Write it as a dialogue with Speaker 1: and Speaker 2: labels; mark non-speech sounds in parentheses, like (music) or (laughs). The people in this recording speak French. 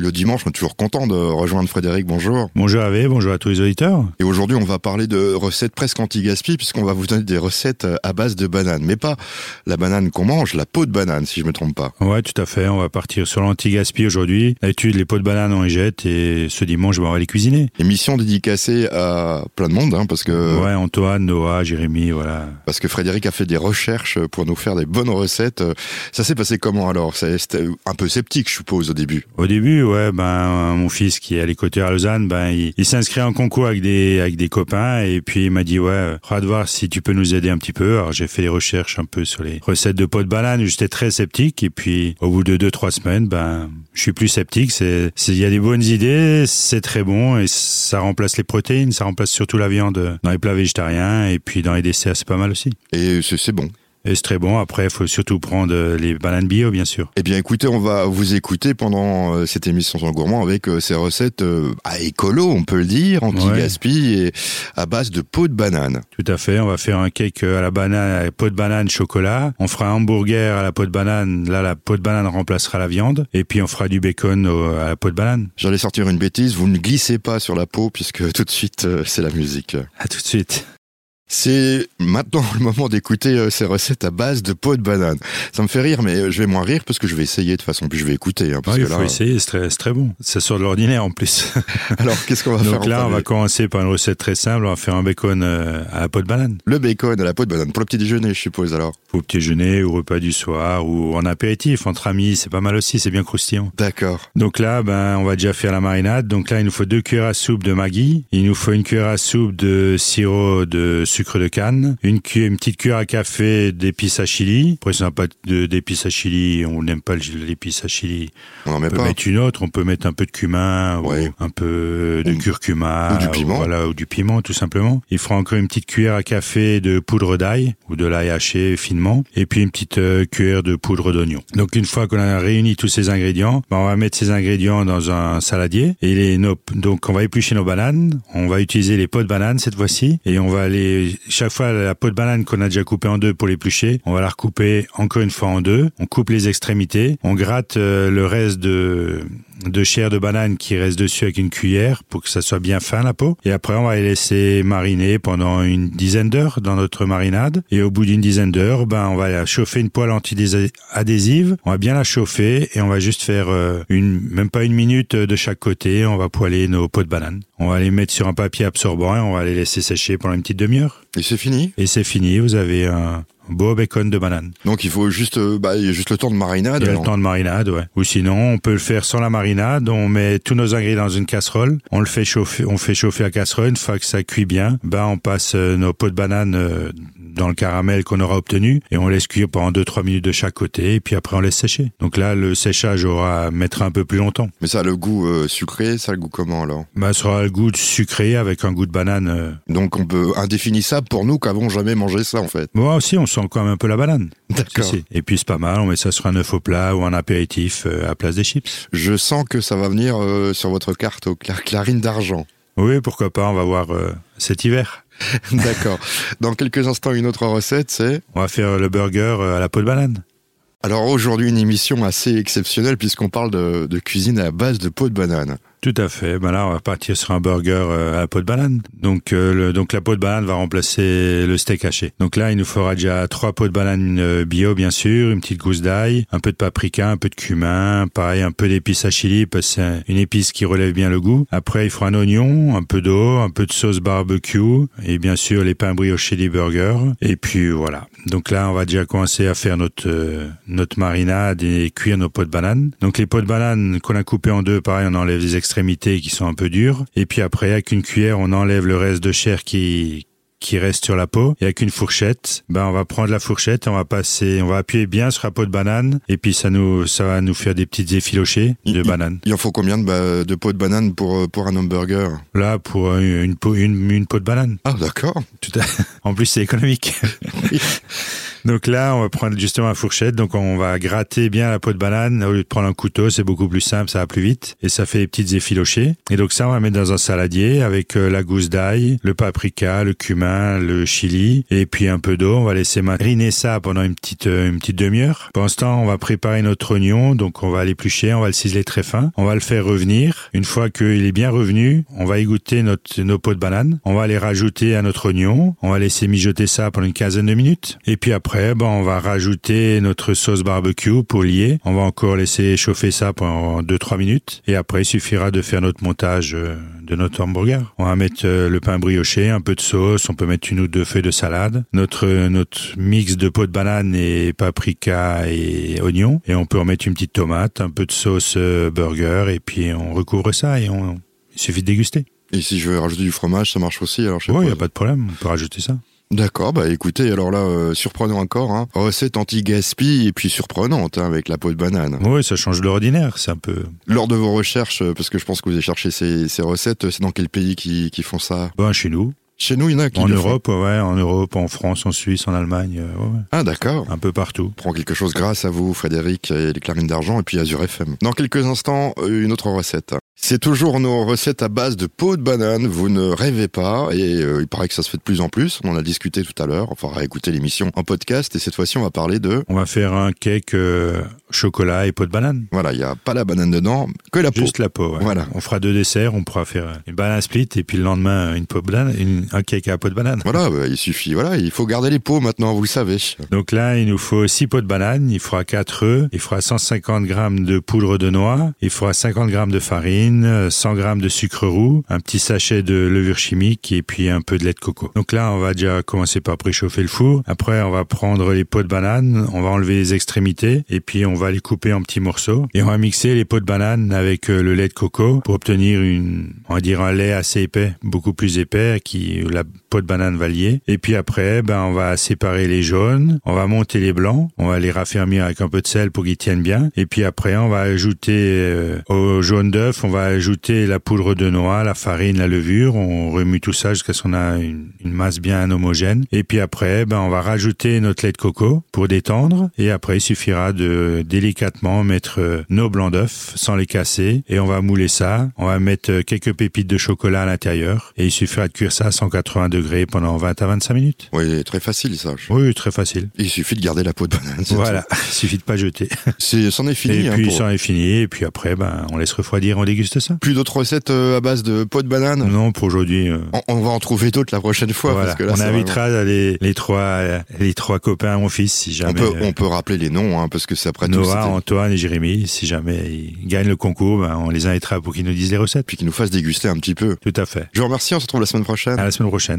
Speaker 1: Le dimanche, on est toujours content de rejoindre Frédéric. Bonjour.
Speaker 2: Bonjour Hervé, bonjour à tous les auditeurs.
Speaker 1: Et aujourd'hui, on va parler de recettes presque anti-gaspi puisqu'on va vous donner des recettes à base de bananes. Mais pas la banane qu'on mange, la peau de banane, si je me trompe pas.
Speaker 2: Ouais, tout à fait. On va partir sur l'anti-gaspi aujourd'hui. D'habitude, les peaux de banane, on les jette et ce dimanche, on va les cuisiner.
Speaker 1: Émission dédicacée à plein de monde, hein, parce que...
Speaker 2: Ouais, Antoine, Noah, Jérémy, voilà.
Speaker 1: Parce que Frédéric a fait des recherches pour nous faire des bonnes recettes. Ça s'est passé comment alors? C'était un peu sceptique, je suppose, au début.
Speaker 2: Au début, ouais, ben mon fils qui est à l'écouteur à Lausanne, ben il, s'inscrit en concours avec des avec des copains et puis il m'a dit ouais, de voir si tu peux nous aider un petit peu. Alors j'ai fait des recherches un peu sur les recettes de peau de banane. J'étais très sceptique et puis au bout de deux trois semaines, ben je suis plus sceptique. C'est il y a des bonnes idées, c'est très bon et ça remplace les protéines, ça remplace surtout la viande dans les plats végétariens et puis dans les desserts c'est pas mal aussi.
Speaker 1: Et c'est bon.
Speaker 2: Et c'est très bon. Après, il faut surtout prendre euh, les bananes bio, bien sûr.
Speaker 1: Eh bien, écoutez, on va vous écouter pendant euh, cette émission sans gourmand avec euh, ces recettes à écolo, on peut le dire, anti-gaspi et à base de peau de banane.
Speaker 2: Tout à fait. On va faire un cake à la banane, à la peau de banane chocolat. On fera un hamburger à la peau de banane. Là, la peau de banane remplacera la viande. Et puis, on fera du bacon à la peau de banane.
Speaker 1: J'allais sortir une bêtise. Vous ne glissez pas sur la peau puisque (laughs) tout de suite, c'est la musique.
Speaker 2: À tout de suite.
Speaker 1: C'est maintenant (laughs) le moment d'écouter euh, ces recettes à base de peau de banane. Ça me fait rire, mais euh, je vais moins rire parce que je vais essayer de façon, puis je vais écouter. Hein, parce
Speaker 2: il
Speaker 1: faut
Speaker 2: là... essayer, c'est très, très, bon. Ça sort de l'ordinaire en plus. (laughs)
Speaker 1: Alors, qu'est-ce qu'on va faire
Speaker 2: Donc là, on va commencer par une recette très simple. On va faire un bacon euh, à la peau de banane.
Speaker 1: Le bacon à la peau de banane pour le petit déjeuner, je suppose alors.
Speaker 2: Pour le petit déjeuner ou repas du soir ou en apéritif entre amis, c'est pas mal aussi, c'est bien croustillant.
Speaker 1: D'accord.
Speaker 2: Donc là, ben, on va déjà faire la marinade. Donc là, il nous faut deux cuillères à soupe de Maggi. Il nous faut une cuillère à soupe de sirop de sucre de canne une, une petite cuillère à café d'épices à chili. Après, si on n'a pas d'épices à chili, on n'aime pas l'épice à chili.
Speaker 1: On,
Speaker 2: on
Speaker 1: peut
Speaker 2: pas. mettre une autre. On peut mettre un peu de cumin,
Speaker 1: ouais.
Speaker 2: ou un peu de
Speaker 1: ou,
Speaker 2: curcuma,
Speaker 1: ou du piment.
Speaker 2: Ou, voilà, ou du piment, tout simplement. Il fera encore une petite cuillère à café de poudre d'ail ou de l'ail haché finement, et puis une petite euh, cuillère de poudre d'oignon. Donc une fois qu'on a réuni tous ces ingrédients, ben, on va mettre ces ingrédients dans un saladier et les, nos, donc on va éplucher nos bananes. On va utiliser les pots de bananes cette fois-ci et on va aller chaque fois la peau de banane qu'on a déjà coupée en deux pour l'éplucher, on va la recouper encore une fois en deux. On coupe les extrémités, on gratte euh, le reste de de chair de banane qui reste dessus avec une cuillère pour que ça soit bien fin la peau. Et après, on va les laisser mariner pendant une dizaine d'heures dans notre marinade. Et au bout d'une dizaine d'heures, ben, on va chauffer une poêle anti-adhésive. On va bien la chauffer et on va juste faire euh, une, même pas une minute de chaque côté. On va poêler nos pots de banane. On va les mettre sur un papier absorbant et on va les laisser sécher pendant une petite demi-heure.
Speaker 1: Et c'est fini?
Speaker 2: Et c'est fini. Vous avez un, beau bacon de banane.
Speaker 1: Donc il faut juste, bah, il y a juste le temps de marinade.
Speaker 2: Il y a le temps de marinade, ouais. Ou sinon, on peut le faire sans la marinade. On met tous nos ingrédients dans une casserole. On le fait chauffer, on fait chauffer la casserole. Une fois que ça cuit bien, ben on passe nos pots de banane dans le caramel qu'on aura obtenu et on laisse cuire pendant 2-3 minutes de chaque côté et puis après on laisse sécher. Donc là, le séchage aura mettre un peu plus longtemps.
Speaker 1: Mais ça a le goût euh, sucré, ça a le goût comment alors?
Speaker 2: Bah, ça aura le goût sucré avec un goût de banane. Euh...
Speaker 1: Donc on peut indéfinissable pour nous qui avons jamais mangé ça en fait.
Speaker 2: Moi aussi, on sent quand même un peu la banane. (laughs)
Speaker 1: D'accord.
Speaker 2: Et puis c'est pas mal, on met ça sur un œuf au plat ou un apéritif euh, à la place des chips.
Speaker 1: Je sens que ça va venir sur votre carte au cla clarine d'argent.
Speaker 2: Oui, pourquoi pas, on va voir cet hiver. (laughs)
Speaker 1: D'accord. Dans quelques instants, une autre recette, c'est
Speaker 2: On va faire le burger à la peau de banane.
Speaker 1: Alors aujourd'hui, une émission assez exceptionnelle puisqu'on parle de, de, cuisine à base de peau de banane.
Speaker 2: Tout à fait. Ben là, on va partir sur un burger à la peau de banane. Donc, euh, le, donc la peau de banane va remplacer le steak haché. Donc là, il nous faudra déjà trois peaux de banane bio, bien sûr, une petite gousse d'ail, un peu de paprika, un peu de cumin, pareil, un peu d'épices à chili parce que c'est une épice qui relève bien le goût. Après, il faut un oignon, un peu d'eau, un peu de sauce barbecue et bien sûr les pains briochés des burgers. Et puis voilà. Donc là, on va déjà commencer à faire notre euh, notre marinade et cuire nos peaux de banane. Donc les peaux de banane qu'on a coupées en deux, pareil, on enlève les extrémités qui sont un peu dures. Et puis après, avec une cuillère, on enlève le reste de chair qui qui reste sur la peau. Et avec une fourchette ben on va prendre la fourchette on va passer on va appuyer bien sur la peau de banane. Et puis ça nous ça va nous faire des petites effilochées de
Speaker 1: il,
Speaker 2: banane.
Speaker 1: il en faut combien de, de peaux de banane pour pour un hamburger?
Speaker 2: Là pour une peau une, une peau de banane.
Speaker 1: Ah d'accord.
Speaker 2: Tout à... en plus c'est économique. Donc là on va prendre justement la fourchette. Donc on va gratter bien la peau de banane. Au lieu de prendre un couteau c'est beaucoup plus simple ça va plus vite. Et ça fait des petites effilochées. Et donc ça on va mettre dans un saladier avec la gousse d'ail le paprika le cumin le chili et puis un peu d'eau. On va laisser mariner ça pendant une petite une petite demi-heure. Pendant ce temps, on va préparer notre oignon. Donc on va l'éplucher, on va le ciseler très fin. On va le faire revenir. Une fois qu'il est bien revenu, on va égoutter notre nos pots de banane. On va les rajouter à notre oignon. On va laisser mijoter ça pendant une quinzaine de minutes. Et puis après, ben on va rajouter notre sauce barbecue pour lier. On va encore laisser chauffer ça pendant 2-3 minutes. Et après, il suffira de faire notre montage euh, de notre hamburger. On va mettre euh, le pain brioché, un peu de sauce, on peut mettre une ou deux feuilles de salade, notre euh, notre mix de peau de banane et paprika et oignon, et on peut en mettre une petite tomate, un peu de sauce burger, et puis on recouvre ça et on, il suffit de déguster.
Speaker 1: Et si je veux rajouter du fromage, ça marche aussi alors
Speaker 2: Oui, il n'y a pas de problème, on peut rajouter ça.
Speaker 1: D'accord, bah écoutez, alors là, euh, surprenant encore, hein. recette anti-gaspi et puis surprenante hein, avec la peau de banane.
Speaker 2: Oui, ça change de l'ordinaire, c'est un peu...
Speaker 1: Lors de vos recherches, euh, parce que je pense que vous avez cherché ces, ces recettes, c'est dans quel pays qui, qui font ça?
Speaker 2: Ben chez nous.
Speaker 1: Chez nous, il y en a qui
Speaker 2: En Europe, ouais, en Europe, en France, en Suisse, en Allemagne. Euh, ouais.
Speaker 1: Ah, d'accord.
Speaker 2: Un peu partout.
Speaker 1: Prends quelque chose grâce à vous, Frédéric, et les clarines d'argent, et puis Azure FM. Dans quelques instants, une autre recette. C'est toujours nos recettes à base de peau de banane. Vous ne rêvez pas. Et euh, il paraît que ça se fait de plus en plus. On en a discuté tout à l'heure. On va écouter l'émission en podcast. Et cette fois-ci, on va parler de...
Speaker 2: On va faire un cake euh, chocolat et peau de banane.
Speaker 1: Voilà, il n'y a pas la banane dedans, que la peau.
Speaker 2: Juste la peau, Voilà. On fera deux desserts. On pourra faire une banane split et puis le lendemain, une peau de banane, une, un cake à peau de banane.
Speaker 1: Voilà, bah, il suffit. Voilà, il faut garder les peaux maintenant, vous le savez.
Speaker 2: Donc là, il nous faut six pots de banane. Il faudra 4 œufs. Il faudra 150 grammes de poudre de noix. Il faudra 50 grammes de farine, 100 grammes de sucre roux, un petit sachet de levure chimique et puis un peu de lait de coco. Donc là, on va déjà commencer par préchauffer le four. Après, on va prendre les pots de banane, on va enlever les extrémités et puis on va les couper en petits morceaux et on va mixer les pots de banane avec euh, le lait de coco pour obtenir une, on va dire un lait assez épais, beaucoup plus épais qui la peau de banane va lier. Et puis après, ben on va séparer les jaunes, on va monter les blancs, on va les raffermir avec un peu de sel pour qu'ils tiennent bien. Et puis après, on va ajouter euh, au jaune d'œuf, on va ajouter la poudre de noix, la farine, la levure. On remue tout ça jusqu'à ce qu'on a une, masse bien homogène. Et puis après, ben, on va rajouter notre lait de coco pour détendre. Et après, il suffira de délicatement mettre euh, nos blancs d'œufs sans les casser. Et on va mouler ça. On va mettre euh, quelques pépites de chocolat à l'intérieur. Et il suffira de cuire ça à 180 degrés pendant 20 à 25 minutes.
Speaker 1: Oui, très facile ça.
Speaker 2: Oui, très facile.
Speaker 1: Il suffit de garder la peau de banane.
Speaker 2: Voilà, (laughs) il suffit de pas jeter.
Speaker 1: C'est, c'en est fini.
Speaker 2: Et
Speaker 1: hein,
Speaker 2: puis, c'en est fini. Et puis après, ben, on laisse refroidir, on déguste ça.
Speaker 1: Plus d'autres euh, à base de peau de banane?
Speaker 2: Non, pour aujourd'hui. Euh.
Speaker 1: On, va en trouver d'autres la prochaine fois. Parce que là,
Speaker 2: on invitera les, les, trois, les trois copains à mon fils, si jamais.
Speaker 1: On peut, on peut rappeler les noms, hein, parce que c'est après
Speaker 2: Noah, Antoine et Jérémy. Si jamais ils gagnent le concours, ben, on les invitera pour qu'ils nous disent les recettes.
Speaker 1: Puis qu'ils nous fassent déguster un petit peu.
Speaker 2: Tout à fait.
Speaker 1: Je vous remercie, on se retrouve la semaine prochaine.
Speaker 2: À la semaine prochaine.